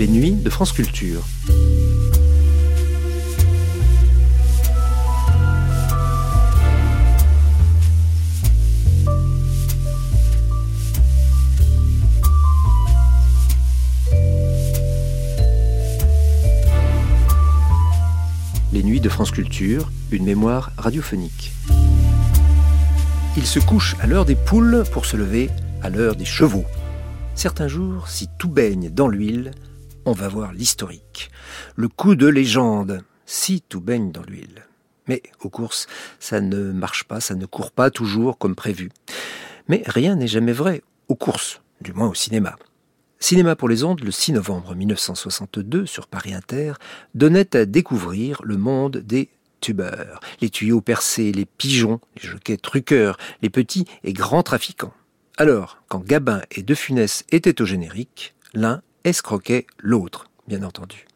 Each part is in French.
les nuits de France Culture. Les nuits de France Culture, une mémoire radiophonique. Il se couche à l'heure des poules pour se lever à l'heure des chevaux. Certains jours, si tout baigne dans l'huile, on va voir l'historique. Le coup de légende, si tout baigne dans l'huile. Mais aux courses, ça ne marche pas, ça ne court pas toujours comme prévu. Mais rien n'est jamais vrai aux courses, du moins au cinéma. Cinéma pour les ondes, le 6 novembre 1962, sur Paris Inter, donnait à découvrir le monde des tubeurs, les tuyaux percés, les pigeons, les jockeys truqueurs, les petits et grands trafiquants. Alors, quand Gabin et De Funès étaient au générique, l'un escroquait l'autre, bien entendu.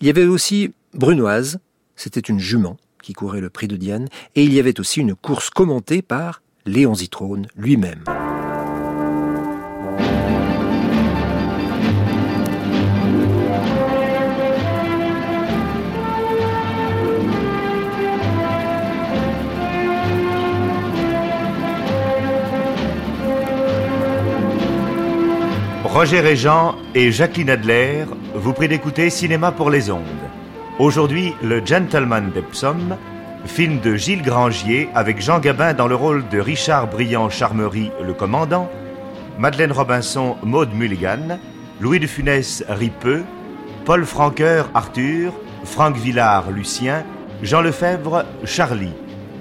Il y avait aussi Brunoise, c'était une jument qui courait le prix de Diane, et il y avait aussi une course commentée par Léon Zitrone lui-même. Roger Régent et Jacqueline Adler vous prient d'écouter Cinéma pour les ondes. Aujourd'hui, Le Gentleman d'Epsom, film de Gilles Grangier avec Jean Gabin dans le rôle de Richard Briand Charmery, le commandant, Madeleine Robinson, Maude Mulligan, Louis de Funès, Ripeux, Paul Franqueur, Arthur, Franck Villard, Lucien, Jean Lefebvre, Charlie.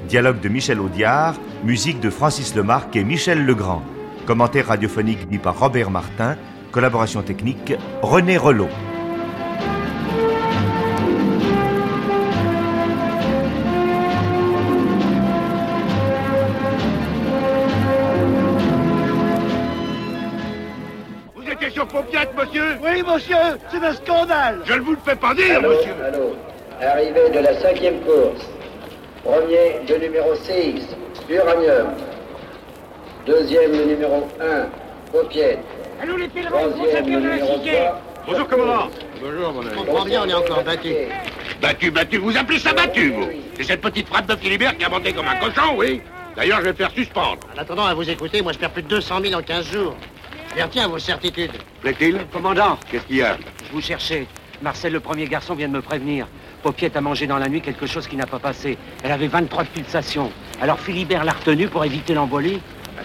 Dialogue de Michel Audiard, musique de Francis Lemarque et Michel Legrand. Commentaire radiophonique dit par Robert Martin, collaboration technique René Relot. Vous étiez sur Popiette, monsieur Oui, monsieur, c'est un scandale. Je ne vous le fais pas dire, Allô, monsieur allô. Arrivée de la cinquième course. Premier, le numéro 6, Uranium. Deuxième, le numéro 1, Paupiette. Allô, les pèlerins, Troisième, le numéro 3. Bonjour, commandant Je comprends bien, on est encore battu. Battu, battu, vous appelez ça battu, vous C'est cette petite frappe de Philibert qui a monté comme un cochon, oui D'ailleurs, je vais le faire suspendre. En attendant, à vous écouter, moi je perds plus de 200 000 en 15 jours. Je retiens vos certitudes. Plaît-il Commandant, Qu'est-ce qu'il y a je vous cherchais. Marcel, le premier garçon, vient de me prévenir. Paupiette a mangé dans la nuit quelque chose qui n'a pas passé. Elle avait 23 pulsations. Alors Philibert l'a retenue pour éviter l'embolie.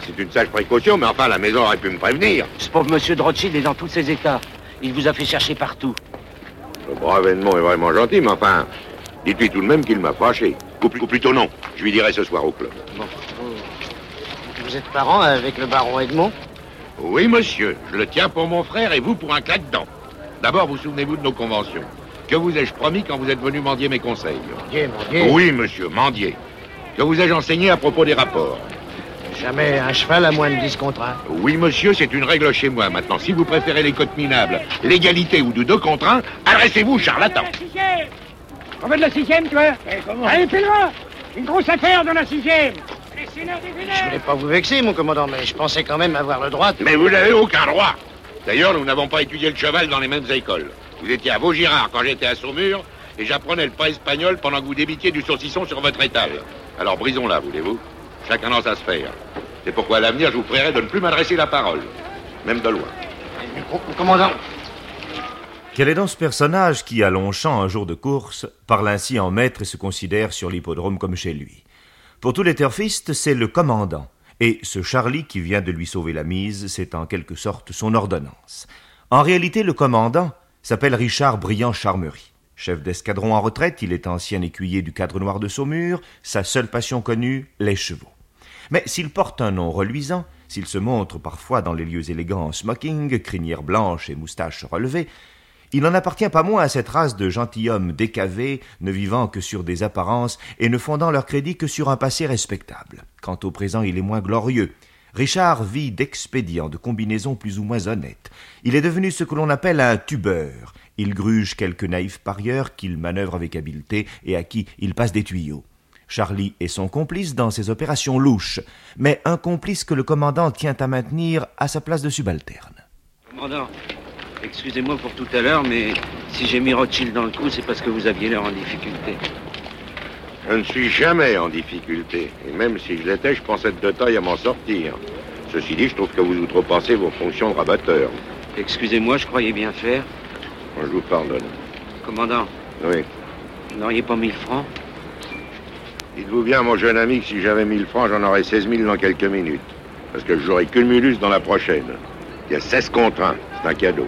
C'est une sage précaution, mais enfin, la maison aurait pu me prévenir. Ce pauvre monsieur de Rothschild est dans tous ses états. Il vous a fait chercher partout. Le brave Edmond est vraiment gentil, mais enfin, dites-lui tout de même qu'il m'a fâché. Ou, pl- ou plutôt non, je lui dirai ce soir au club. Bon. Vous êtes parent avec le baron Edmond? Oui, monsieur, je le tiens pour mon frère et vous pour un claque-dent. D'abord, vous souvenez-vous de nos conventions Que vous ai-je promis quand vous êtes venu mendier mes conseils? Dieu, mon Dieu. Oui, monsieur, mendier. Que vous ai-je enseigné à propos des rapports? Jamais un cheval à moins de 10 contre 1. Oui, monsieur, c'est une règle chez moi. Maintenant, si vous préférez les cotes minables, l'égalité ou de deux contre un, adressez-vous, charlatan. On veut de la sixième, tu vois Allez, pèlerin Une grosse affaire dans la sixième Je voulais pas vous vexer, mon commandant, mais je pensais quand même avoir le droit. de- Mais vous n'avez aucun droit. D'ailleurs, nous n'avons pas étudié le cheval dans les mêmes écoles. Vous étiez à Vaugirard quand j'étais à Saumur, et j'apprenais le pas espagnol pendant que vous débitiez du saucisson sur votre étal. Alors brisons-la, voulez-vous? Chacun dans sa sphère. C'est pourquoi à l'avenir, je vous prierai de ne plus m'adresser la parole. Même de loin. Commandant, Quel est donc ce personnage qui, à Longchamp, un jour de course, parle ainsi en maître et se considère sur l'hippodrome comme chez lui? Pour tous les turfistes, c'est le commandant. Et ce Charlie qui vient de lui sauver la mise, c'est en quelque sorte son ordonnance. En réalité, le commandant s'appelle Richard Briand Charmery. Chef d'escadron en retraite, il est ancien écuyer du cadre noir de Saumur, sa seule passion connue, les chevaux. Mais s'il porte un nom reluisant, s'il se montre parfois dans les lieux élégants en smoking, crinière blanche et moustache relevée, il n'en appartient pas moins à cette race de gentilshommes décavés, ne vivant que sur des apparences et ne fondant leur crédit que sur un passé respectable. Quant au présent, il est moins glorieux. Richard vit d'expédients, de combinaisons plus ou moins honnêtes. Il est devenu ce que l'on appelle un tubeur. Il gruge quelques naïfs parieurs qu'il manœuvre avec habileté et à qui il passe des tuyaux. Charlie est son complice dans ses opérations louches, mais un complice que le commandant tient à maintenir à sa place de subalterne. Commandant, Excusez-moi pour tout à l'heure, mais si j'ai mis Rothschild dans le coup, c'est parce que vous aviez l'air en difficulté. Je ne suis jamais en difficulté. Et même si je l'étais, je être de taille à m'en sortir. Ceci dit, je trouve que vous outrepassez vos fonctions de rabatteur. Excusez-moi, je croyais bien faire. Je vous pardonne. Commandant, Oui. vous n'auriez pas 1000 francs? Dites-vous bien, mon jeune ami, que si j'avais 1000 francs, j'en aurais 16 000 dans quelques minutes. Parce que j'aurai Cumulus dans la prochaine. Il y a 16 contre 1. C'est un cadeau.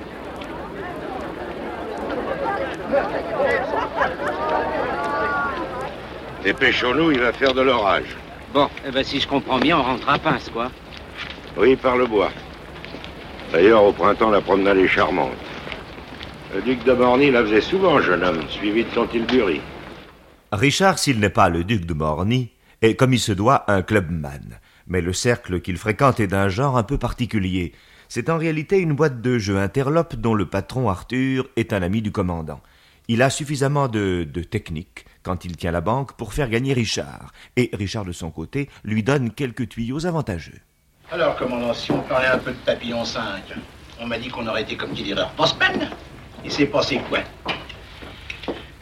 Dépêchons-nous, il va faire de l'orage. Bon, eh ben si je comprends bien, on rentre à pince, quoi. Oui, par le bois. D'ailleurs, au printemps, la promenade est charmante. Le duc de Morny la faisait souvent, jeune homme, suivi de son tilbury. Richard, s'il n'est pas le duc de Morny, est, comme il se doit, un clubman. Mais le cercle qu'il fréquente est d'un genre un peu particulier. C'est en réalité une boîte de jeux interlope dont le patron Arthur est un ami du commandant. Il a suffisamment de, de technique quand il tient la banque pour faire gagner Richard, et Richard de son côté lui donne quelques tuyaux avantageux. Alors, commandant, si on parlait un peu de Papillon 5, on m'a dit qu'on aurait été, comme qui dirait, pas semaine. Il s'est passé quoi?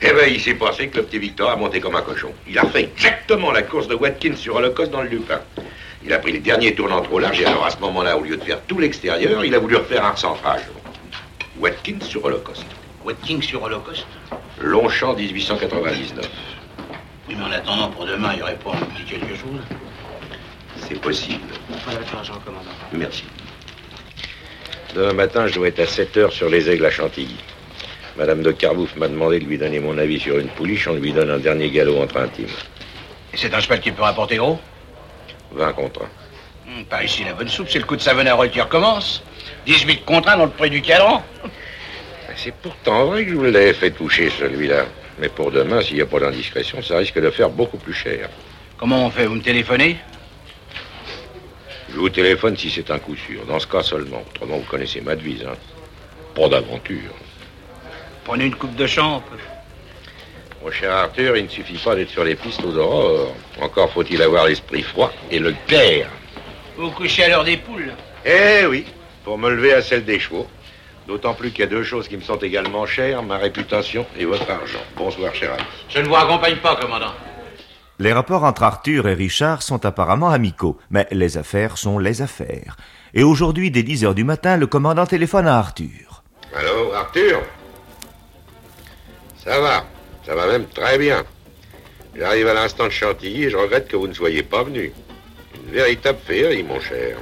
Eh ben, il s'est passé que le petit Victor a monté comme un cochon. Il a fait exactement la course de Watkins sur Holocauste dans le Lupin. Il a pris le dernier tournant trop large et alors à ce moment-là, au lieu de faire tout l'extérieur, il a voulu refaire un recentrage. Watkins sur Holocauste. Watkins sur Holocauste Longchamp 1899. Oui, mais en attendant, pour demain, il n'y aurait pas un petit quelque chose C'est possible. Voilà votre argent, commandant. Merci. Demain matin, je dois être à 7 heures sur les aigles à Chantilly. Madame de Carbouf m'a demandé de lui donner mon avis sur une pouliche. On lui donne un dernier galop entre intimes. Et c'est un cheval qui peut rapporter gros? 20 contre 1. Hum, Par ici, la bonne soupe, c'est le coup de Savonarole qui recommence. 18 contre 1 dans le prix du cadran. C'est pourtant vrai que je vous l'avais fait toucher, celui-là. Mais pour demain, s'il n'y a pas d'indiscrétion, ça risque de faire beaucoup plus cher. Comment on fait? Vous me téléphonez? Je vous téléphone si c'est un coup sûr. Dans ce cas seulement. Autrement, vous connaissez ma devise, hein. Pas d'aventure. Prenez une coupe de champ. Mon cher Arthur, il ne suffit pas d'être sur les pistes aux aurores. Encore faut-il avoir l'esprit froid et le cœur. Vous couchez à l'heure des poules. Eh oui, pour me lever à celle des chevaux. D'autant plus qu'il y a deux choses qui me sont également chères, ma réputation et votre argent. Bonsoir, cher ami. Je ne vous accompagne pas, commandant. Les rapports entre Arthur et Richard sont apparemment amicaux, mais les affaires sont les affaires. Et aujourd'hui, dès 10 heures du matin, le commandant téléphone à Arthur. Allô, Arthur? Ça va, ça va même très bien. J'arrive à l'instant de Chantilly et je regrette que vous ne soyez pas venu. Une véritable féerie, mon cher.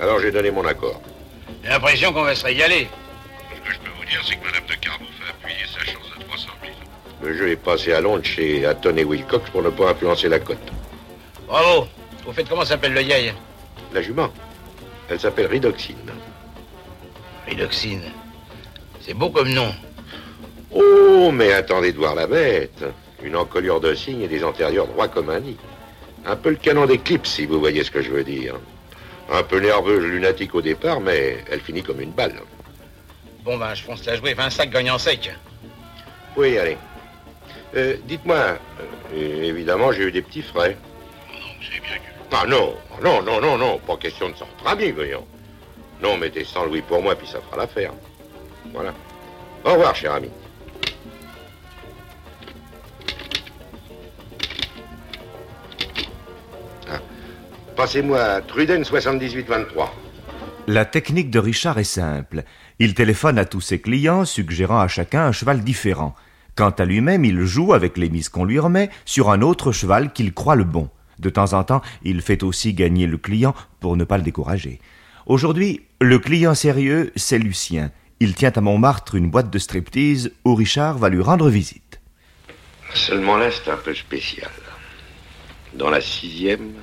Alors j'ai donné mon accord. J'ai l'impression qu'on va se régaler. Ce que je peux vous dire, c'est que Madame de Carbouf a appuyé sa chance de 300 000. Le jeu est passé à Londres chez Hatton et Wilcox pour ne pas influencer la cote. Bravo. Vous faites comment s'appelle le yay La jument, elle s'appelle Ridoxine. Ridoxine. C'est beau comme nom. Oh, mais attendez de voir la bête. Une encolure de cygne et des antérieurs droits comme un nid. Un peu le canon d'éclipse, si vous voyez ce que je veux dire. Un peu nerveuse, lunatique au départ, mais elle finit comme une balle. Bon, ben, je fonce la jouer. 20 sacs gagnants secs. Oui, allez. Euh, Dites-moi, euh, évidemment, j'ai eu des petits frais. Non, c'est bien que... Ah non, non, non, non, non, pas question de s'entre amis, voyons. Non, mettez 100 louis pour moi, puis ça fera l'affaire. Voilà. Au revoir, cher ami. Passez-moi Truden 7823. La technique de Richard est simple. Il téléphone à tous ses clients, suggérant à chacun un cheval différent. Quant à lui-même, il joue avec les mises qu'on lui remet sur un autre cheval qu'il croit le bon. De temps en temps, il fait aussi gagner le client pour ne pas le décourager. Aujourd'hui, le client sérieux, c'est Lucien. Il tient à Montmartre une boîte de striptease où Richard va lui rendre visite. Seulement là, c'est un peu spécial. Dans la sixième,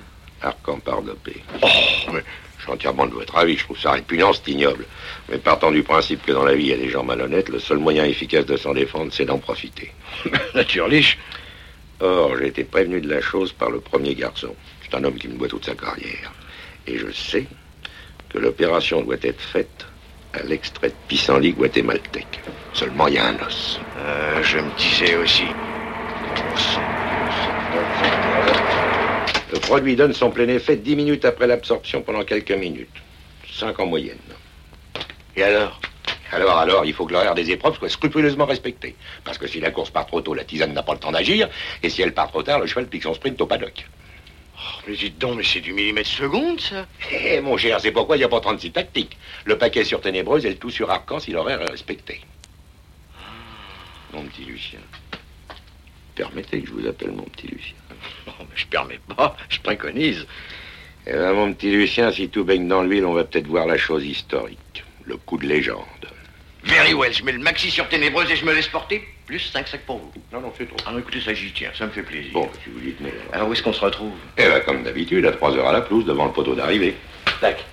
arc en pardopé. Oh, mais je suis entièrement de votre avis. Je trouve ça répugnant, c'est ignoble. Mais partant du principe que dans la vie, il y a des gens malhonnêtes, le seul moyen efficace de s'en défendre, c'est d'en profiter. Naturlich. Or, j'ai été prévenu de la chose par le premier garçon. C'est un homme qui me doit toute sa carrière. Et je sais que l'opération doit être faite à l'extrait de pissenlit guatémaltèque. Seulement, il y a un os. Euh, je me disais aussi. Le produit donne son plein effet 10 minutes après l'absorption pendant quelques minutes. 5 en moyenne. Et alors? Alors, alors, il faut que l'horaire des épreuves soit scrupuleusement respecté. Parce que si la course part trop tôt, la tisane n'a pas le temps d'agir. Et si elle part trop tard, le cheval pique son sprint au paddock. Oh, mais dites donc, mais c'est du millimètre seconde, ça Eh, mon cher, c'est pourquoi il n'y a pas 36 tactiques. Le paquet sur Ténébreuse et le tout sur Arcan si l'horaire est respecté. Mon petit Lucien. Permettez que je vous appelle mon petit Lucien. Oh, mais je permets pas, je préconise. Eh ben, mon petit Lucien, si tout baigne dans l'huile, on va peut-être voir la chose historique. Le coup de légende. Very well, je mets le maxi sur Ténébreuse et je me laisse porter. Plus 5 sacs pour vous. Non, non, c'est trop. Ah, écoutez, ça j'y tiens, ça me fait plaisir. Bon, si vous dites, mais... Alors, où est-ce qu'on se retrouve? Eh ben, comme d'habitude, à 3 heures à la pelouse, devant le poteau d'arrivée. Tac.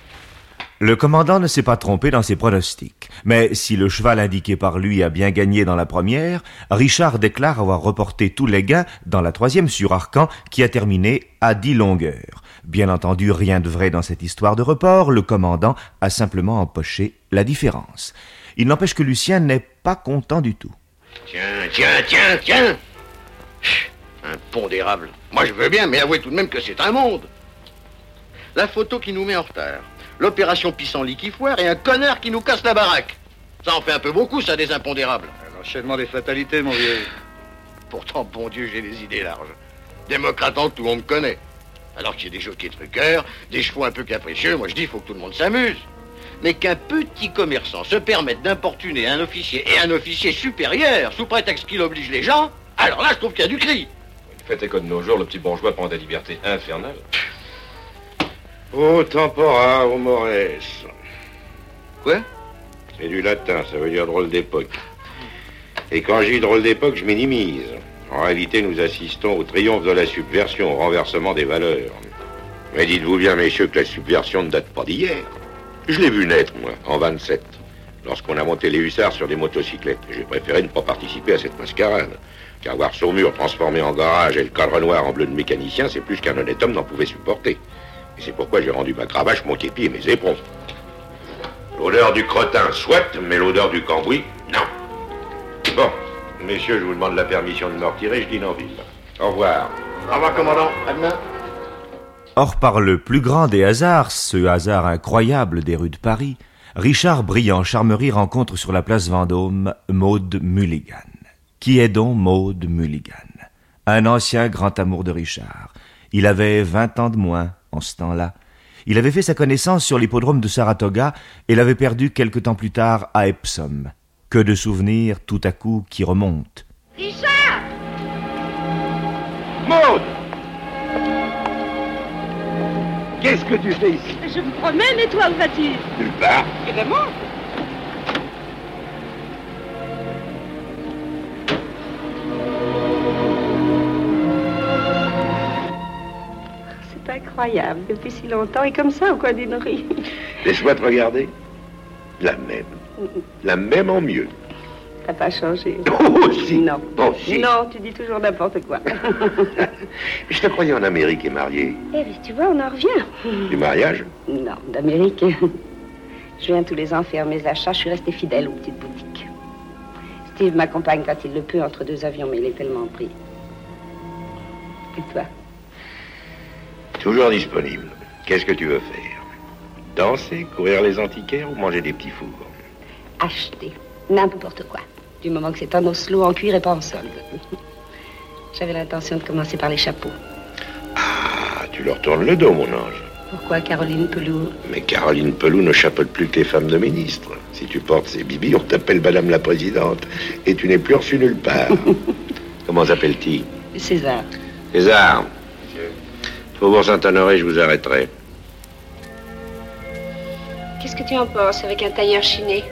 Le commandant ne s'est pas trompé dans ses pronostics. Mais si le cheval indiqué par lui a bien gagné dans la première, Richard déclare avoir reporté tous les gains dans la troisième sur Arcan, qui a terminé à dix longueurs. Bien entendu, rien de vrai dans cette histoire de report, le commandant a simplement empoché la différence. Il n'empêche que Lucien n'est pas content du tout. Tiens, tiens, tiens, tiens Impondérable. Moi, je veux bien, mais avouez tout de même que c'est un monde. La photo qui nous met en retard. L'opération pissenlit qui foire et un connard qui nous casse la baraque. Ça en fait un peu beaucoup, ça, des impondérables. L'enchaînement des fatalités, mon vieux. Pourtant, bon Dieu, j'ai des idées larges. Démocratant, tout le monde connaît. Alors qu'il y a des jockeys truqueurs, des chevaux un peu capricieux, moi je dis, il faut que tout le monde s'amuse. Mais qu'un petit commerçant se permette d'importuner un officier et un officier supérieur sous prétexte qu'il oblige les gens, alors là, je trouve qu'il y a du cri. Faites écho de nos jours, le petit bourgeois prend des libertés infernales. Au tempora, au mores. Quoi? C'est du latin, ça veut dire drôle d'époque. Et quand je dis drôle d'époque, je minimise. En réalité, nous assistons au triomphe de la subversion, au renversement des valeurs. Mais dites-vous bien, messieurs, que la subversion ne date pas d'hier. Je l'ai vu naître, moi, en 27, lorsqu'on a monté les hussards sur des motocyclettes. J'ai préféré ne pas participer à cette mascarade. Car voir Saumur transformé en garage et le cadre noir en bleu de mécanicien, c'est plus qu'un honnête homme n'en pouvait supporter. Et c'est pourquoi j'ai rendu ma cravache, mon képi et mes éperons. L'odeur du crottin, soit, mais l'odeur du cambouis, non. Bon, messieurs, je vous demande la permission de me retirer, je dîne en ville. Au revoir. Au revoir, commandant. À demain. Or, par le plus grand des hasards, ce hasard incroyable des rues de Paris, Richard Brillant Charmerie rencontre sur la place Vendôme Maude Mulligan. Qui est donc Maude Mulligan? Un ancien grand amour de Richard. Il avait vingt ans de moins en ce temps-là. Il avait fait sa connaissance sur l'hippodrome de Saratoga et l'avait perdu quelque temps plus tard à Epsom. Que de souvenirs tout à coup qui remontent. Richard Maud Qu'est-ce que tu fais ici? Je me promène et toi, où vas-tu? Nulle part. Vraiment incroyable, depuis si longtemps et comme ça au coin d'une rue. Laisse-moi te regarder. La même. La même en mieux. T'as pas changé. Oh, si. Non. Oh, si. Non, tu dis toujours n'importe quoi. Je te croyais en Amérique et marié. Eh bien, tu vois, on en revient. Du mariage Non, d'Amérique. Je viens tous les ans faire mes achats. Je suis restée fidèle aux petites boutiques. Steve m'accompagne quand il le peut entre deux avions, mais il est tellement pris. Et toi? Toujours disponible. Qu'est-ce que tu veux faire? Danser, courir les antiquaires ou manger des petits fours? Acheter. N'importe quoi. Du moment que c'est en Oslo, en cuir et pas en solde. J'avais l'intention de commencer par les chapeaux. Ah, tu leur tournes le dos, mon ange. Pourquoi Caroline Pelou Mais Caroline Pelou ne chapeaute plus que les femmes de ministres. Si tu portes ces bibis, on t'appelle Madame la Présidente. Et tu n'es plus reçu nulle part. Comment s'appelle-t-il? César. César. Faubourg Saint-Honoré, je vous arrêterai. Qu'est-ce que tu en penses avec un tailleur chiné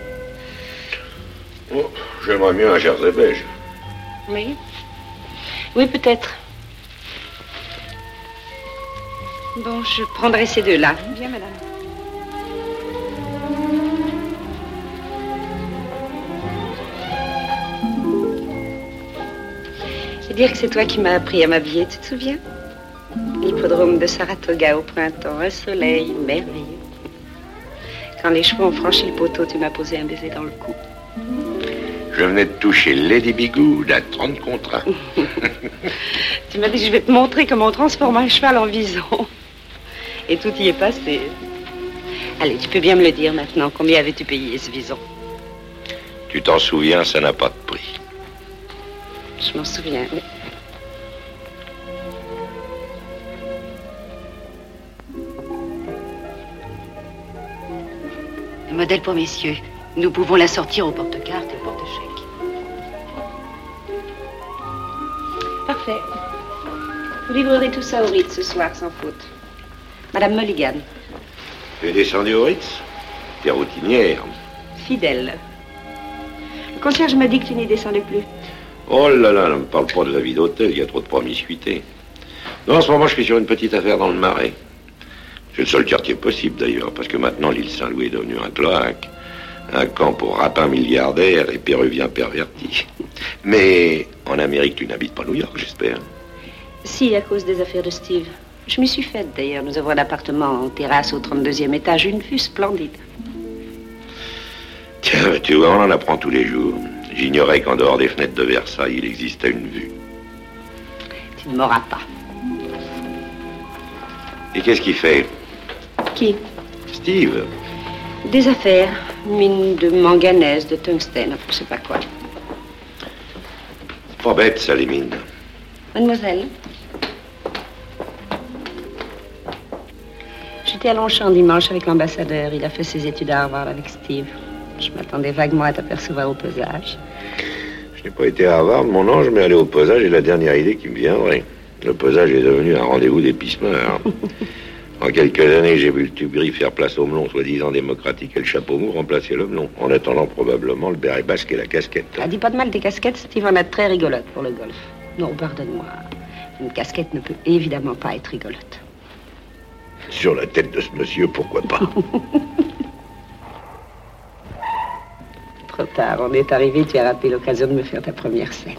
Oh, J'aimerais mieux un jersey beige. Oui. Oui, peut-être. Bon, je prendrai ces deux-là. Bien, madame. C'est dire que c'est toi qui m'as appris à m'habiller, tu te souviens? L'hippodrome de Saratoga au printemps, un soleil merveilleux. Quand les chevaux ont franchi le poteau, tu m'as posé un baiser dans le cou. Je venais de toucher Lady Bigoud à 30 contre 1. Tu m'as dit, je vais te montrer comment on transforme un cheval en vison. Et tout y est passé. Allez, tu peux bien me le dire maintenant. Combien avais-tu payé ce vison? Tu t'en souviens, ça n'a pas de prix. Je m'en souviens, oui. Modèle pour messieurs. Nous pouvons la sortir au porte-carte et au porte-chèque. Parfait. Vous livrerez tout ça au Ritz ce soir, sans faute. Madame Mulligan, Tu es descendu au Ritz? T'es routinière. fidèle. Le concierge m'a dit que tu n'y descendais plus. Oh là là, ne me parle pas de la vie d'hôtel, il y a trop de promiscuité. Non, en ce moment, je suis sur une petite affaire dans le Marais. C'est le seul quartier possible d'ailleurs, parce que maintenant l'île Saint-Louis est devenue un cloaque. Un camp pour rapins milliardaires et péruviens pervertis. Mais en Amérique, tu n'habites pas New York, j'espère. Si, à cause des affaires de Steve. Je m'y suis faite d'ailleurs. Nous avons un appartement en terrasse au 32e étage, une vue splendide. Tiens, tu vois, on en apprend tous les jours. J'ignorais qu'en dehors des fenêtres de Versailles, il existait une vue. Tu ne m'auras pas. Et qu'est-ce qu'il fait? Qui Steve Des affaires, mine de manganèse, de tungstène, je sais pas quoi. Pas bête, ça, les mines. Mademoiselle J'étais à Longchamp dimanche avec l'ambassadeur. Il a fait ses études à Harvard avec Steve. Je m'attendais vaguement à t'apercevoir au pesage. Je n'ai pas été à Harvard, mon ange, mais aller au pesage est la dernière idée qui me viendrait. Le pesage est devenu un rendez-vous des. en quelques années, j'ai vu le tuberie faire place au melon soi-disant démocratique et le chapeau mou remplacer le melon, en attendant probablement le béret basque et la casquette. Ah, dis pas de mal des casquettes, Steve en a très rigolote pour le golf. Non, pardonne-moi. Une casquette ne peut évidemment pas être rigolote. Sur la tête de ce monsieur, pourquoi pas? Trop tard, on est arrivé, tu as raté l'occasion de me faire ta première scène.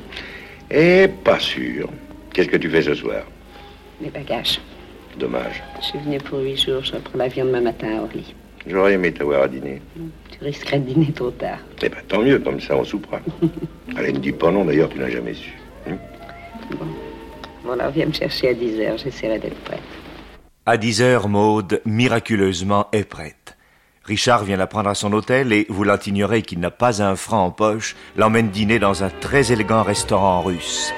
Eh, pas sûr. Qu'est-ce que tu fais ce soir? Mes bagages. Dommage. Je suis venue pour huit jours, je reprends l'avion demain matin à Orly. J'aurais aimé t'avoir à dîner. Tu risquerais de dîner trop tard. Eh ben, tant mieux, comme ça on soupera. Elle ne dit pas non, d'ailleurs, tu n'as jamais su. Bon, alors viens me chercher à 10 heures, j'essaierai d'être prête. À 10 heures, Maude, miraculeusement, est prête. Richard vient la prendre à son hôtel et, voulant ignorer qu'il n'a pas un franc en poche, l'emmène dîner dans un très élégant restaurant russe.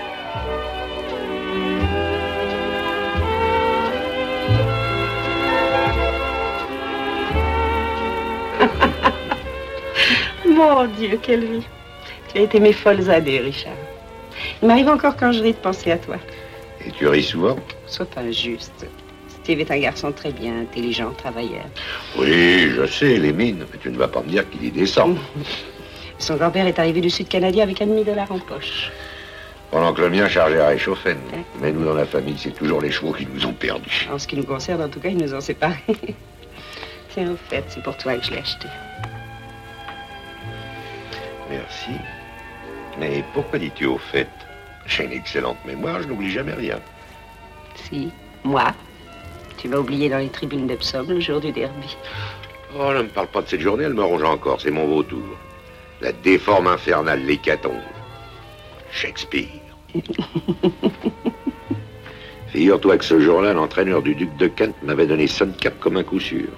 Mon Dieu, quelle vie. Tu as été mes folles années, Richard. Il m'arrive encore quand je ris de penser à toi. Et tu ris souvent? Sois pas injuste. Steve est un garçon très bien, intelligent, travailleur. Oui, je sais, les mines, mais tu ne vas pas me dire qu'il y descend. Son grand-père est arrivé du sud canadien avec un demi-dollar en poche. Pendant que le mien chargeait à réchauffer. Mais nous, dans la famille, c'est toujours les chevaux qui nous ont perdus. En ce qui nous concerne, en tout cas, ils nous ont séparés. Tiens, au fait, c'est pour toi que je l'ai acheté. Merci. Mais pourquoi dis-tu au fait? J'ai une excellente mémoire, je n'oublie jamais rien. Si, moi. Tu m'as oublié dans les tribunes d'Epsom le jour du derby. Oh, ne me parle pas de cette journée, elle me ronge encore, c'est mon vautour. La déforme infernale, l'hécatombe. Shakespeare. Figure-toi que ce jour-là, l'entraîneur du duc de Kent m'avait donné son cap comme un coup sûr.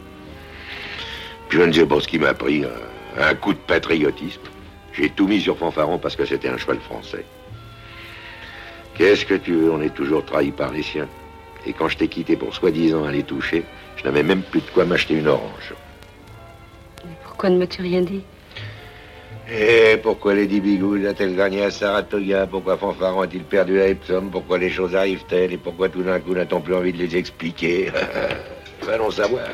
Puis je ne sais pas ce qui m'a pris, un, un coup de patriotisme. J'ai tout mis sur Fanfaron parce que c'était un cheval français. Qu'est-ce que tu veux, on est toujours trahi par les siens. Et quand je t'ai quitté pour soi-disant aller toucher, je n'avais même plus de quoi m'acheter une orange. Pourquoi ne m'as-tu rien dit? Et pourquoi Lady Bigoud a-t-elle gagné à Saratoga? Pourquoi Fanfaron a-t-il perdu à Epsom? Pourquoi les choses arrivent-elles? Et pourquoi tout d'un coup n'a-t-on plus envie de les expliquer? Allons savoir.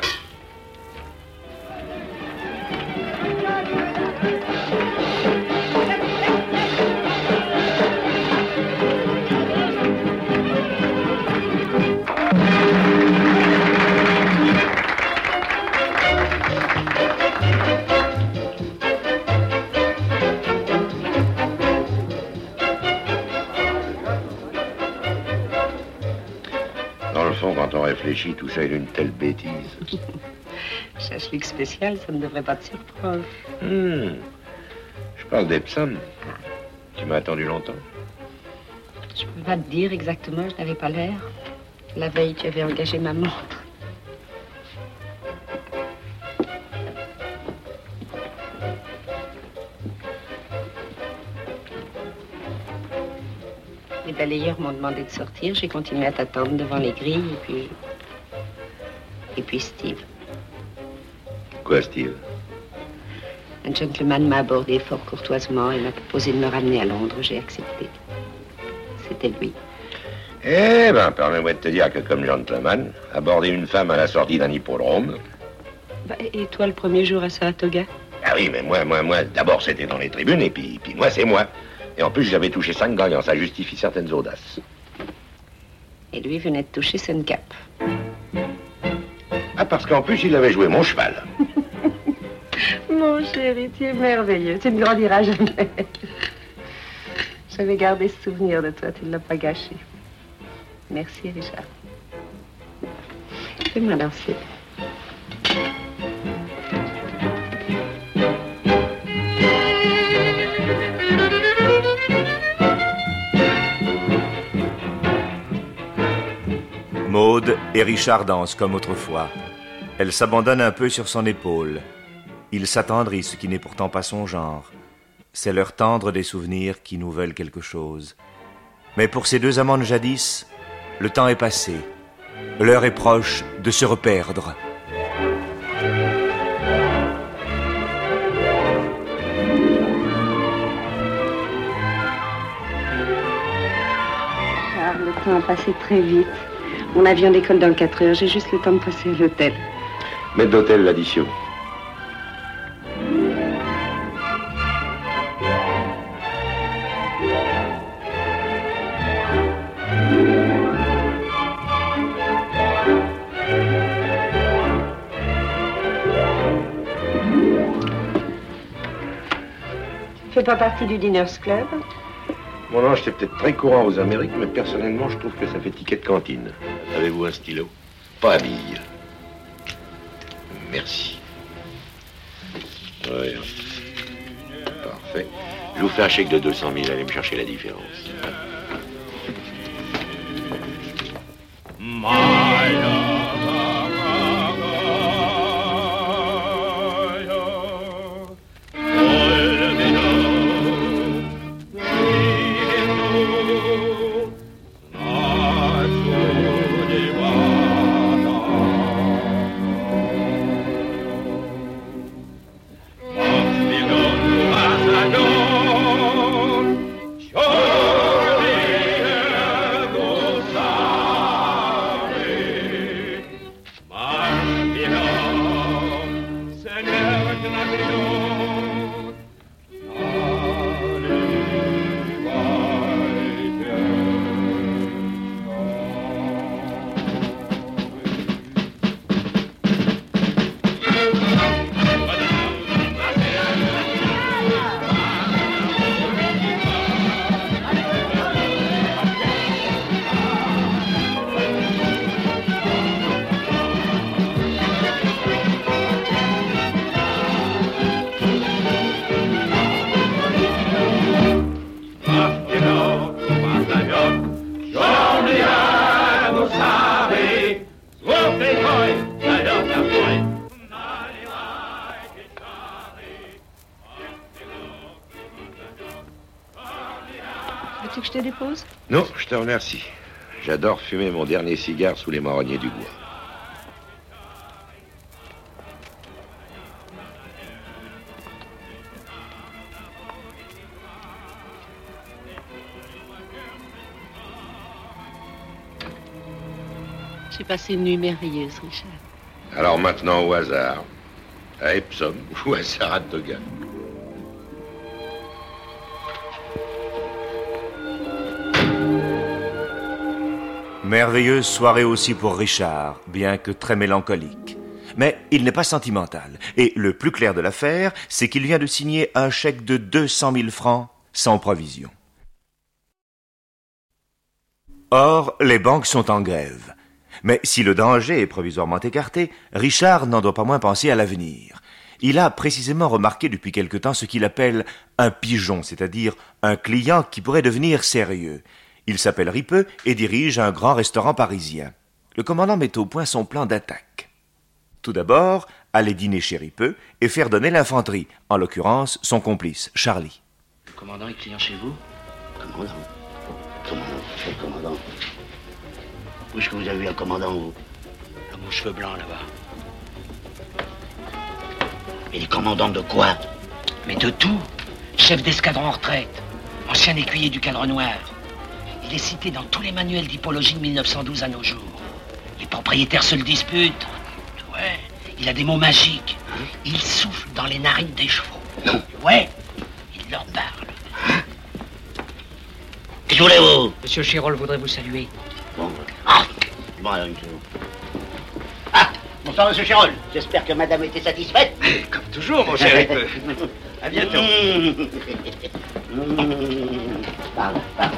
tout ça est une telle bêtise. Chachlik spécial, ça ne devrait pas te surprendre. Hmm. Je parle d'Epsom. Tu m'as attendu longtemps. Je ne peux pas te dire exactement, je n'avais pas l'air. La veille, tu avais engagé ma montre. Les balayeurs m'ont demandé de sortir. J'ai continué à t'attendre devant les grilles et puis et puis Steve. Quoi, Steve? Un gentleman m'a abordé fort courtoisement et m'a proposé de me ramener à Londres. J'ai accepté. C'était lui. Eh ben, permets-moi de te dire que comme gentleman, aborder une femme à la sortie d'un hippodrome... Bah, et toi, le premier jour à Saratoga? Ah oui, mais moi, moi, moi, d'abord c'était dans les tribunes, et puis, puis moi, c'est moi. Et en plus, j'avais touché cinq gagnants, ça justifie certaines audaces. Et lui venait de toucher Suncap. Ah, parce qu'en plus, il avait joué mon cheval. Mon chéri, tu es merveilleux. Tu ne grandiras jamais. J'avais gardé ce souvenir de toi, tu ne l'as pas gâché. Merci, Richard. Fais-moi danser. Maude et Richard dansent comme autrefois. Elle s'abandonne un peu sur son épaule. Ils s'attendrissent, ce qui n'est pourtant pas son genre. C'est leur tendre des souvenirs qui nous veulent quelque chose. Mais pour ces deux amants de jadis, le temps est passé. L'heure est proche de se reperdre. Charles, le temps a passé très vite. Mon avion décolle dans 4 heures. J'ai juste le temps de passer à l'hôtel. Maître d'hôtel, l'addition. Tu fais pas partie du Diners Club? Mon ange, c'est peut-être très courant aux Amériques, mais personnellement, je trouve que ça fait ticket de cantine. Avez-vous un stylo? Pas à billes. Merci. Oui. Parfait. Je vous fais un chèque de 200 000, allez me chercher la différence. Que je te dépose Non, je te remercie. J'adore fumer mon dernier cigare sous les marronniers du bois. J'ai passé une nuit merveilleuse, Richard. Alors maintenant, au hasard, à Epsom ou à Saratoga. Merveilleuse soirée aussi pour Richard, bien que très mélancolique. Mais il n'est pas sentimental. Et le plus clair de l'affaire, c'est qu'il vient de signer un chèque de 200 000 francs sans provision. Or, les banques sont en grève. Mais si le danger est provisoirement écarté, Richard n'en doit pas moins penser à l'avenir. Il a précisément remarqué depuis quelque temps ce qu'il appelle un pigeon, c'est-à-dire un client qui pourrait devenir sérieux. Il s'appelle Ripeux et dirige un grand restaurant parisien. Le commandant met au point son plan d'attaque. Tout d'abord, aller dîner chez Ripeux et faire donner l'infanterie, en l'occurrence son complice, Charlie. Le commandant est client chez vous? Commandant le commandant? Où est-ce que vous avez vu un commandant, vous? À mon cheveu blanc, là-bas. Et les commandants de quoi? Mais de tout. Chef d'escadron en retraite. Ancien écuyer du cadre noir. Il est cité dans tous les manuels d'hypologie de 1912 à nos jours. Les propriétaires se le disputent. Ouais. Il a des mots magiques. Il souffle dans les narines des chevaux. Non. Ouais. Il leur parle. Qu'est-ce que voulez-vous Monsieur Chirol voudrait vous saluer. Bon, ah, bon alors. Ah, bonsoir, monsieur Chérol. J'espère que madame était satisfaite. Comme toujours, mon cher Ripeux. À bientôt. Mmh. Parle, parle.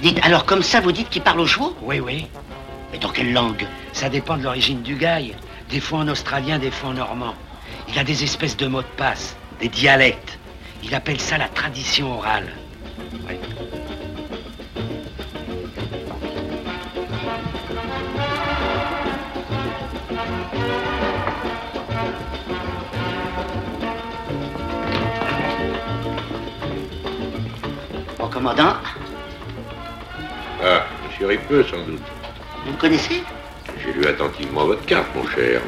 Dites, alors comme ça, vous dites qu'il parle aux chevaux Oui, oui. Mais dans quelle langue Ça dépend de l'origine du gaille. Des fois en australien, des fois en normand. Il a des espèces de mots de passe, des dialectes. Il appelle ça la tradition orale. Ouais. Commandant, Ah, monsieur Ripeux, sans doute. vous me connaissez? J'ai lu attentivement votre carte, mon cher.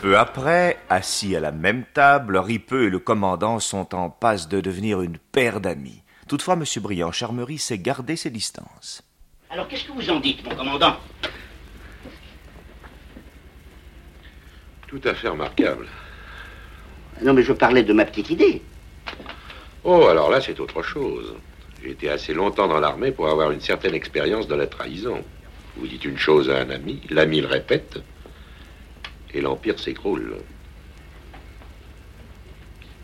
Peu après, assis à la même table, Ripeux et le commandant sont en passe de devenir une paire d'amis. Toutefois, M. Briand Charmery sait garder ses distances. Alors qu'est-ce que vous en dites, mon commandant? Tout à fait remarquable. Non, mais je parlais de ma petite idée. Oh, alors là, c'est autre chose. J'ai été assez longtemps dans l'armée pour avoir une certaine expérience de la trahison. Vous dites une chose à un ami, l'ami le répète, et l'Empire s'écroule.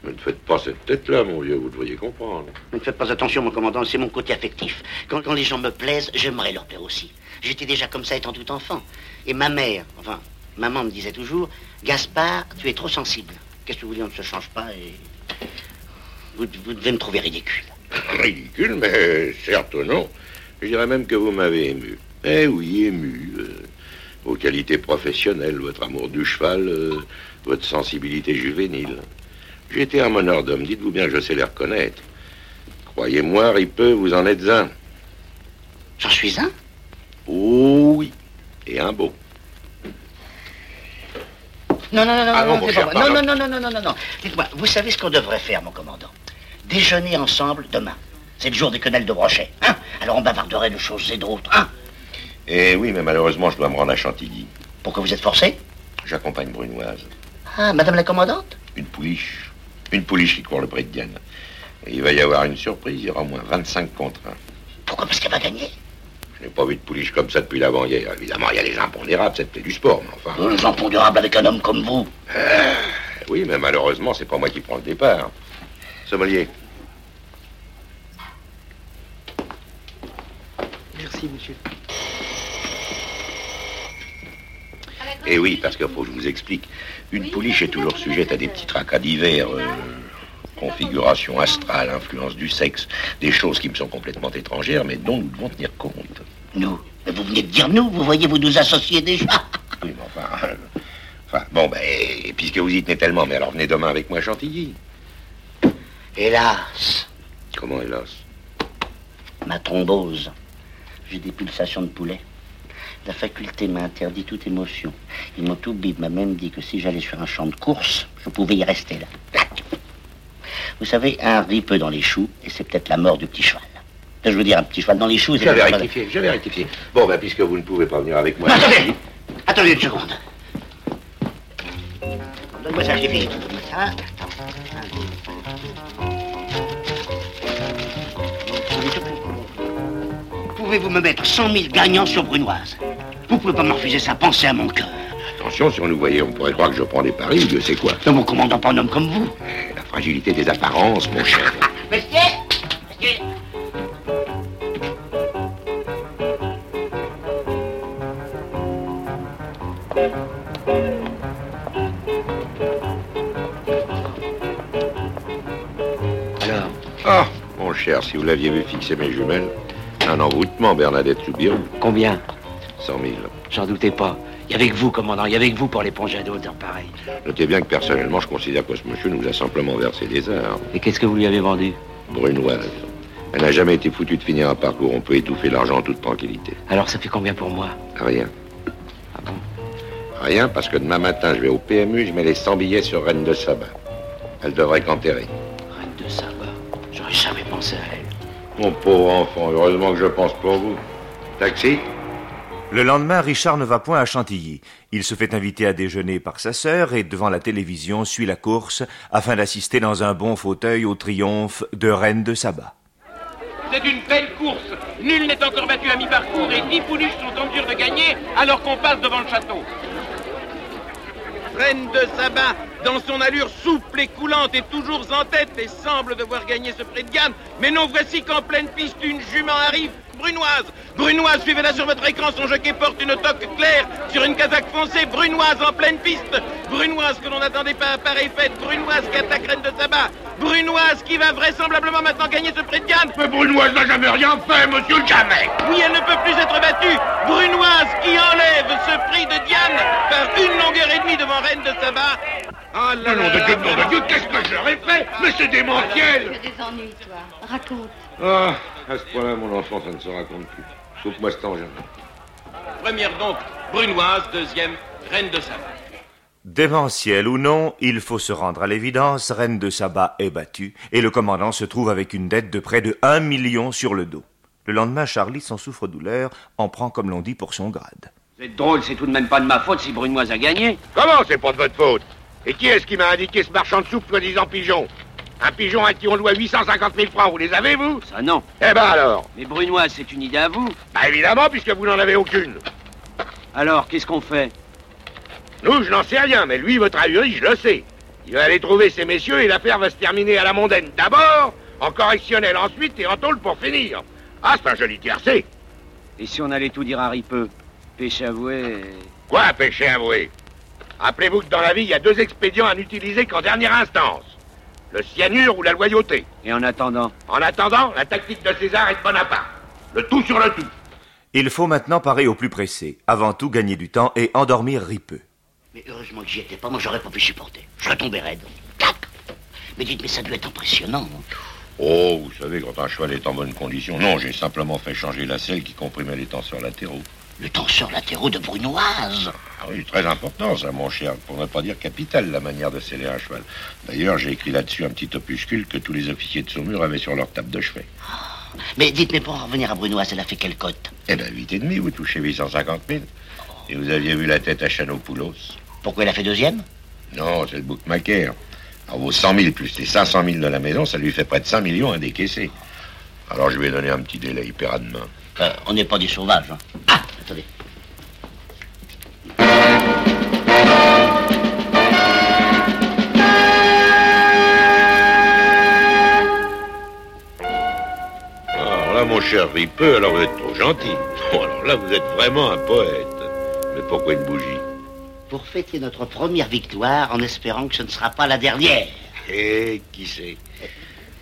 Mais ne faites pas cette tête-là, mon vieux, vous devriez comprendre. Ne faites pas attention, mon commandant, c'est mon côté affectif. Quand, les gens me plaisent, j'aimerais leur plaire aussi. J'étais déjà comme ça étant tout enfant. Et ma mère, enfin, maman me disait toujours, Gaspard, tu es trop sensible. Qu'est-ce que vous voulez, on ne se change pas et... Vous, vous devez me trouver ridicule. Ridicule, mais certes non. Je dirais même que vous m'avez ému. Eh oui, ému. euh, vos qualités professionnelles, votre amour du cheval, euh, votre sensibilité juvénile. Été un meneur d'homme, dites-vous bien que je sais les reconnaître. Croyez-moi, Ripeux, vous en êtes un. J'en suis un? Oh oui, et un beau. Non, non, non, non, Ah non, non, mon c'est cher, pas vrai. non, pardon. non, non, non, non, non, non. Dites-moi, vous savez ce qu'on devrait faire, mon commandant? Déjeuner ensemble demain. C'est le jour des quenelles de brochet, hein Alors on bavarderait de choses et d'autres, hein Eh oui, mais malheureusement, je dois me rendre à Chantilly. Pourquoi vous êtes forcé? J'accompagne Brunoise. Ah, madame la commandante? Une pouliche. Une pouliche qui court le prix de Diane. Et il va y avoir une surprise, il y aura au moins 25 contre 1. Pourquoi? Parce qu'elle va gagner Je n'ai pas vu de pouliche comme ça depuis l'avant-hier. Évidemment, il y a les impondérables, c'est du sport, mais enfin. Euh, Les impondérables avec un homme comme vous. Oui, mais malheureusement, c'est pas moi qui prends le départ. Sommelier. Merci, monsieur. Eh oui, parce qu'il faut que je vous explique. Une pouliche est toujours sujette à des petits tracas divers. euh, configuration astrale, influence du sexe, des choses qui me sont complètement étrangères, mais dont nous devons tenir compte. Nous Mais vous venez de dire nous, vous voyez, vous nous associez déjà. Oui, mais enfin. euh, Enfin, bon, ben, puisque vous y tenez tellement, mais alors venez demain avec moi à Chantilly. Hélas, Comment, hélas? Ma thrombose. J'ai des pulsations de poulet. La faculté m'a interdit toute émotion. Et mon toubib m'a même dit que si j'allais sur un champ de course, je pouvais y rester là. Vous savez, un ripeux dans les choux, et c'est peut-être la mort du petit cheval. Je veux dire, un petit cheval dans les choux, c'est... J'avais rectifié, j'avais rectifié. Bon, ben, puisque vous ne pouvez pas venir avec moi. Attendez Attendez une seconde. Donne-moi ça, j'ai fini. Pouvez-vous me mettre 100 000 gagnants sur Brunoise Vous pouvez pas me refuser ça, pensez à mon cœur. Attention, si on nous voyait, on pourrait croire que je prends des paris, Dieu sait quoi. Ne mon commandant pas un homme comme vous. La fragilité des apparences, mon cher. Monsieur Monsieur cher, si vous l'aviez vu fixer mes jumelles, un envoûtement, Bernadette Soubirou. combien 100 000. J'en doutais pas. Il y avait que vous, commandant, il y avait que vous pour l'éponger à des hauteurs pareilles. Notez bien que personnellement, je considère que ce monsieur nous a simplement versé des armes. Et qu'est-ce que vous lui avez vendu? Brunoise. Elle n'a jamais été foutue de finir un parcours. On peut étouffer l'argent en toute tranquillité. Alors ça fait combien pour moi? Rien. Ah bon? Rien, parce que demain matin, je vais au PMU, je mets les 100 billets sur Reine de Saba. Elle devrait qu'enterrer. Reine de Saba? J'aurais jamais à. Mon pauvre enfant, heureusement que je pense pour vous. Taxi? Le lendemain, Richard ne va point à Chantilly. Il se fait inviter à déjeuner par sa sœur et devant la télévision suit la course afin d'assister dans un bon fauteuil au triomphe de Reine de Saba. C'est une belle course. Nul n'est encore battu à mi-parcours et dix pouliches sont en mesure de gagner alors qu'on passe devant le château. Reine de Saba, dans son allure souple et coulante, est toujours en tête et semble devoir gagner ce prix de gamme. Mais non, voici qu'en pleine piste, une jument arrive. Brunoise, Brunoise, suivez-la sur votre écran, son jockey porte une toque claire sur une casaque foncée, Brunoise en pleine piste, Brunoise que l'on n'attendait pas à pareille fête, Brunoise qui attaque Reine de Saba, Brunoise qui va vraisemblablement maintenant gagner ce prix de gamme. Mais Brunoise n'a jamais rien fait, monsieur, jamais Oui, elle ne peut plus être battue, Brunoise qui enlève ce prix de Diane par une longueur et demie devant Reine de Saba. Oh là nom de Dieu, nom de Dieu, qu'est-ce que j'aurais fait? Mais c'est démentiel Tu as des ennuis, toi. Raconte. Ah, à ce point-là, mon enfant, ça ne se raconte plus. Sauf moi, ce jamais. Première donc, Brunoise, deuxième, Reine de Saba. Démentiel ou non, il faut se rendre à l'évidence, Reine de Saba est battue, et le commandant se trouve avec une dette de près de un million sur le dos. Le lendemain, Charlie, sans souffre-douleur, en prend, comme l'on dit, pour son grade. Vous êtes drôle, c'est tout de même pas de ma faute si Brunoise a gagné. Comment c'est pas de votre faute? Et qui est-ce qui m'a indiqué ce marchand de soupe soi-disant pigeon? Un pigeon à qui on doit 850 000 francs, vous les avez, vous? Ça non. Eh ben alors? Mais Brunoise, c'est une idée à vous. Bah évidemment, puisque vous n'en avez aucune. Alors, qu'est-ce qu'on fait? Nous, je n'en sais rien, mais lui, votre ahurie, je le sais. Il va aller trouver ces messieurs et l'affaire va se terminer à la mondaine d'abord, en correctionnel ensuite et en tôle pour finir. Ah, c'est un joli tiercé. Et si on allait tout dire à Ripeux? Péché avoué. Quoi, péché avoué Rappelez-vous que dans la vie, il y a deux expédients à n'utiliser qu'en dernière instance. Le cyanure ou la loyauté. Et en attendant? En attendant, la tactique de César et de Bonaparte. Le tout sur le tout. Il faut maintenant parer au plus pressé. Avant tout, gagner du temps et endormir Ripeux. Mais heureusement que j'y étais pas, moi j'aurais pas pu supporter. Je retombais raide. Tac Mais dites, mais ça doit être impressionnant. hein. Oh, vous savez, quand un cheval est en bonne condition. Non, j'ai simplement fait changer la selle qui comprimait les tenseurs latéraux. Le tenseur latéraux de Brunoise. Ah oui, très important, ça, mon cher. Pour ne pas dire capital, la manière de sceller un cheval. D'ailleurs, j'ai écrit là-dessus un petit opuscule que tous les officiers de Saumur avaient sur leur table de chevet. Mais dites, mais pour en revenir à Brunoise, elle a fait quelle cote? Eh 8 et demi, vous touchez 850 000. Et vous aviez vu la tête à Chanopoulos? Pourquoi elle a fait deuxième? Non, c'est le bookmaker. Alors, vos 100 000 plus les 500 000 de la maison, ça lui fait près de 5 millions à décaisser. Alors, je lui ai donné un petit délai, il paiera demain. Euh, On n'est pas des sauvages. hein. Ah, attendez. Alors là, mon cher Ripeux, alors vous êtes trop gentil. Bon, alors là, vous êtes vraiment un poète. Mais pourquoi une bougie? Pour fêter notre première victoire en espérant que ce ne sera pas la dernière. Eh, qui sait?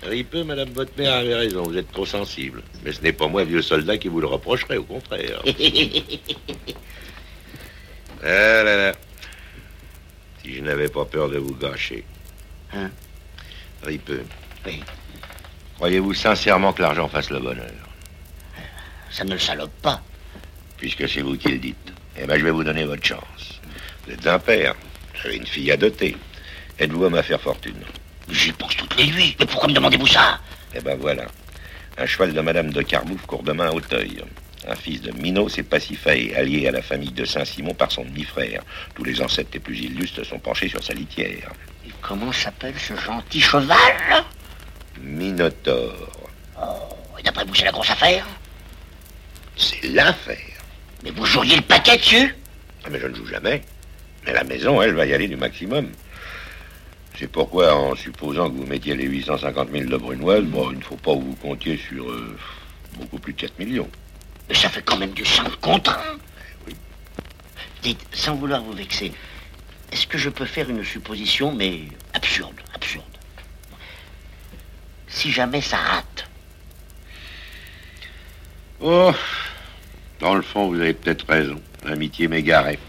Ripeux, madame votre mère avait raison, vous êtes trop sensible. Mais ce n'est pas moi, vieux soldat, qui vous le reprocherai, au contraire. Ah là là. Si je n'avais pas peur de vous gâcher. Hein? Ripeux, oui, croyez-vous sincèrement que l'argent fasse le bonheur? Ça ne le salope pas. Puisque c'est vous qui le dites. Eh ben, je vais vous donner votre chance. Vous êtes un père. Vous avez une fille à doter. Êtes-vous homme à faire fortune? J'y pense toutes les nuits. Mais pourquoi me demandez-vous ça? Eh ben voilà. Un cheval de Madame de Carbouf court demain à Auteuil. Un fils de Minos et Pasiphae, allié à la famille de Saint-Simon par son demi-frère. Tous les ancêtres les plus illustres sont penchés sur sa litière. Et comment s'appelle ce gentil cheval? Minotaure. Oh, et d'après vous, c'est la grosse affaire? C'est l'affaire. Mais vous joueriez le paquet dessus? Ah, mais je ne joue jamais. Mais la maison, elle, va y aller du maximum. C'est pourquoi, en supposant que vous mettiez les 850 000 de Brunoise, bon, il ne faut pas que vous comptiez sur euh, beaucoup plus de 4 millions. Mais ça fait quand même du 5 contre un. Dites, sans vouloir vous vexer, est-ce que je peux faire une supposition, mais absurde, absurde? Si jamais ça rate, Oh, dans le fond, vous avez peut-être raison. L'amitié m'égarait.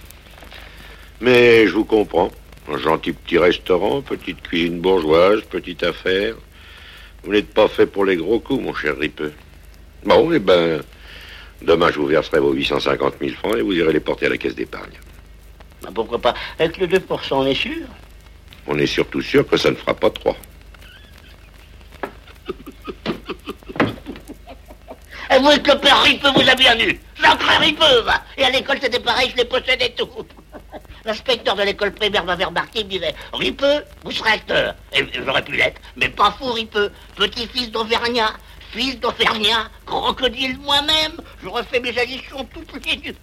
Mais je vous comprends. Un gentil petit restaurant, petite cuisine bourgeoise, petite affaire. Vous n'êtes pas fait pour les gros coups, mon cher Ripeux. Bon, eh ben, demain je vous verserai vos 850 000 francs et vous irez les porter à la caisse d'épargne. Bah, pourquoi pas Avec le 2%, on est sûr On est surtout sûr que ça ne fera pas 3. Et vous êtes le père Ripeux, vous avez bien eu. J'en Ripeux, va. Et à l'école, c'était pareil, je les possédais tout. L'inspecteur de l'école primaire m'avait remarqué, il me disait Ripeux, vous serez acteur. Et j'aurais pu l'être, mais pas fou, Ripeux. Petit-fils d'Auvergnat, fils d'Auvergnat, crocodile moi-même. J'aurais fait mes additions toutes les deux.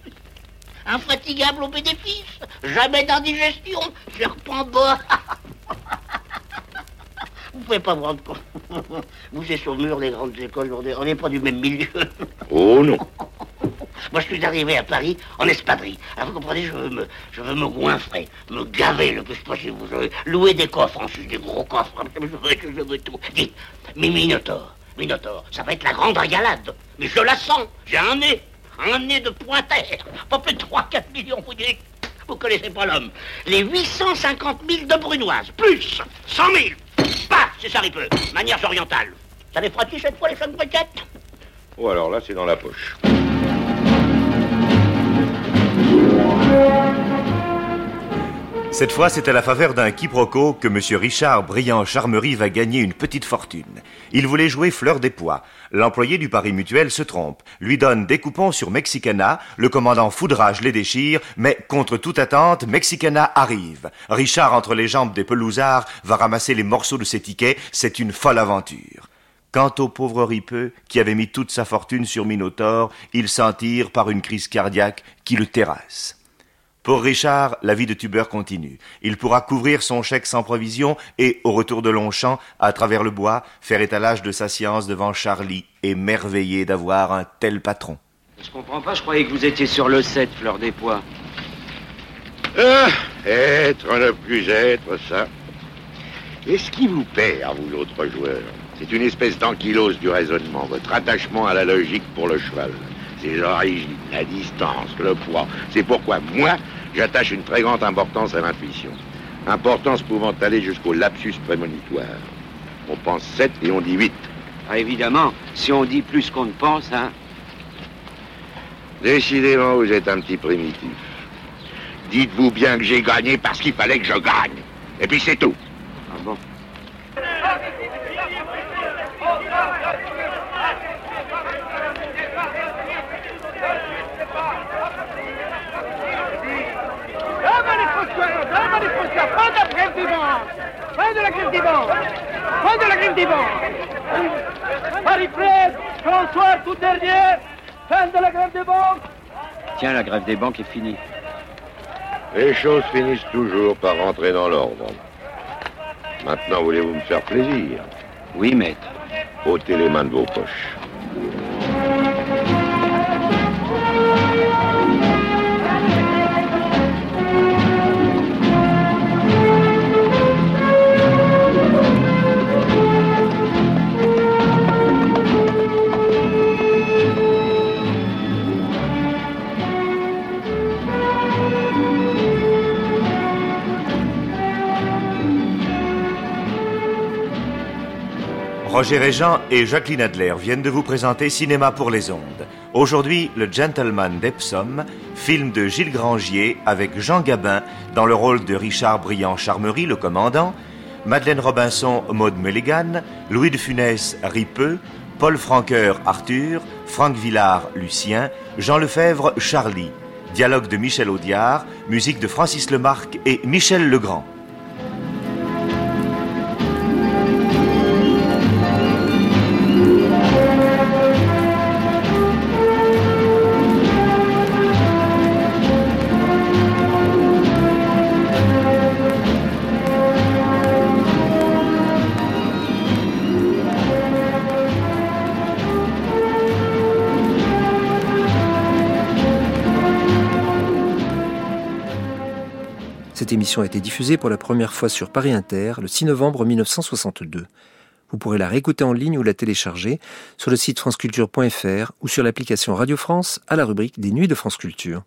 Infatigable au bénéfice, jamais d'indigestion, serpent bas. Vous pouvez pas vous rendre compte. Vous êtes sur le mur des grandes écoles, on n'est pas du même milieu. Oh non. Moi, je suis arrivé à Paris en espadrille. Alors, vous comprenez, je veux me, je veux me goinfrer, me gaver le plus possible. Vous savez, louer des coffres en sus, des gros coffres. Je veux, je veux tout. Dites, mais Minotaure, Minotaure, ça va être la grande régalade. Mais je la sens, j'ai un nez, un nez de pointeur. Pas plus de 3-4 millions, vous dites. Vous connaissez pas l'homme. Les 850 000 de Brunoise, plus 100 000. C'est ça, peu. Manière orientale. Ça les fera cette fois, les femmes briquettes Oh, alors là, c'est dans la poche. Cette fois, c'est à la faveur d'un quiproquo que M. Richard Briand Charmery va gagner une petite fortune. Il voulait jouer Fleur des Pois. L'employé du Paris Mutuel se trompe, lui donne des coupons sur Mexicana, le commandant foudrage les déchire, mais contre toute attente, Mexicana arrive. Richard, entre les jambes des pelousards, va ramasser les morceaux de ses tickets, c'est une folle aventure. Quant au pauvre Ripeux, qui avait mis toute sa fortune sur Minotaure, il s'en tire par une crise cardiaque qui le terrasse. Pour Richard, la vie de tubeur continue. Il pourra couvrir son chèque sans provision et, au retour de Longchamp, à travers le bois, faire étalage de sa science devant Charlie, émerveillé d'avoir un tel patron. Je comprends pas, je croyais que vous étiez sur le 7, Fleur des Pois. Ah, être, ne plus être, ça. est ce qui vous perd, vous l'autre joueur, c'est une espèce d'ankylose du raisonnement, votre attachement à la logique pour le cheval ses origines, la distance, le poids. C'est pourquoi moi, j'attache une très grande importance à l'intuition. Importance pouvant aller jusqu'au lapsus prémonitoire. On pense 7 et on dit 8. Ah, évidemment, si on dit plus qu'on ne pense, hein. Décidément, vous êtes un petit primitif. Dites-vous bien que j'ai gagné parce qu'il fallait que je gagne. Et puis c'est tout. Ah bon Fin de la grève des banques Fin de la grève des banques Fin de la grève des banques Paris Fred, François tout dernier, fin de la grève des banques Tiens, la grève des banques est finie. Les choses finissent toujours par rentrer dans l'ordre. Maintenant, voulez-vous me faire plaisir? Oui, maître. ôtez les mains de vos poches. Roger Régent et Jacqueline Adler viennent de vous présenter Cinéma pour les ondes. Aujourd'hui, Le Gentleman d'Epsom, film de Gilles Grangier avec Jean Gabin dans le rôle de Richard Briand Charmery, le commandant, Madeleine Robinson, Maud Mulligan, Louis de Funès, Ripeux, Paul Franqueur, Arthur, Franck Villard, Lucien, Jean Lefebvre, Charlie. Dialogue de Michel Audiard, musique de Francis Lemarque et Michel Legrand. Cette émission a été diffusée pour la première fois sur Paris Inter le 6 novembre 1962. Vous pourrez la réécouter en ligne ou la télécharger sur le site franceculture.fr ou sur l'application Radio France à la rubrique des Nuits de France Culture.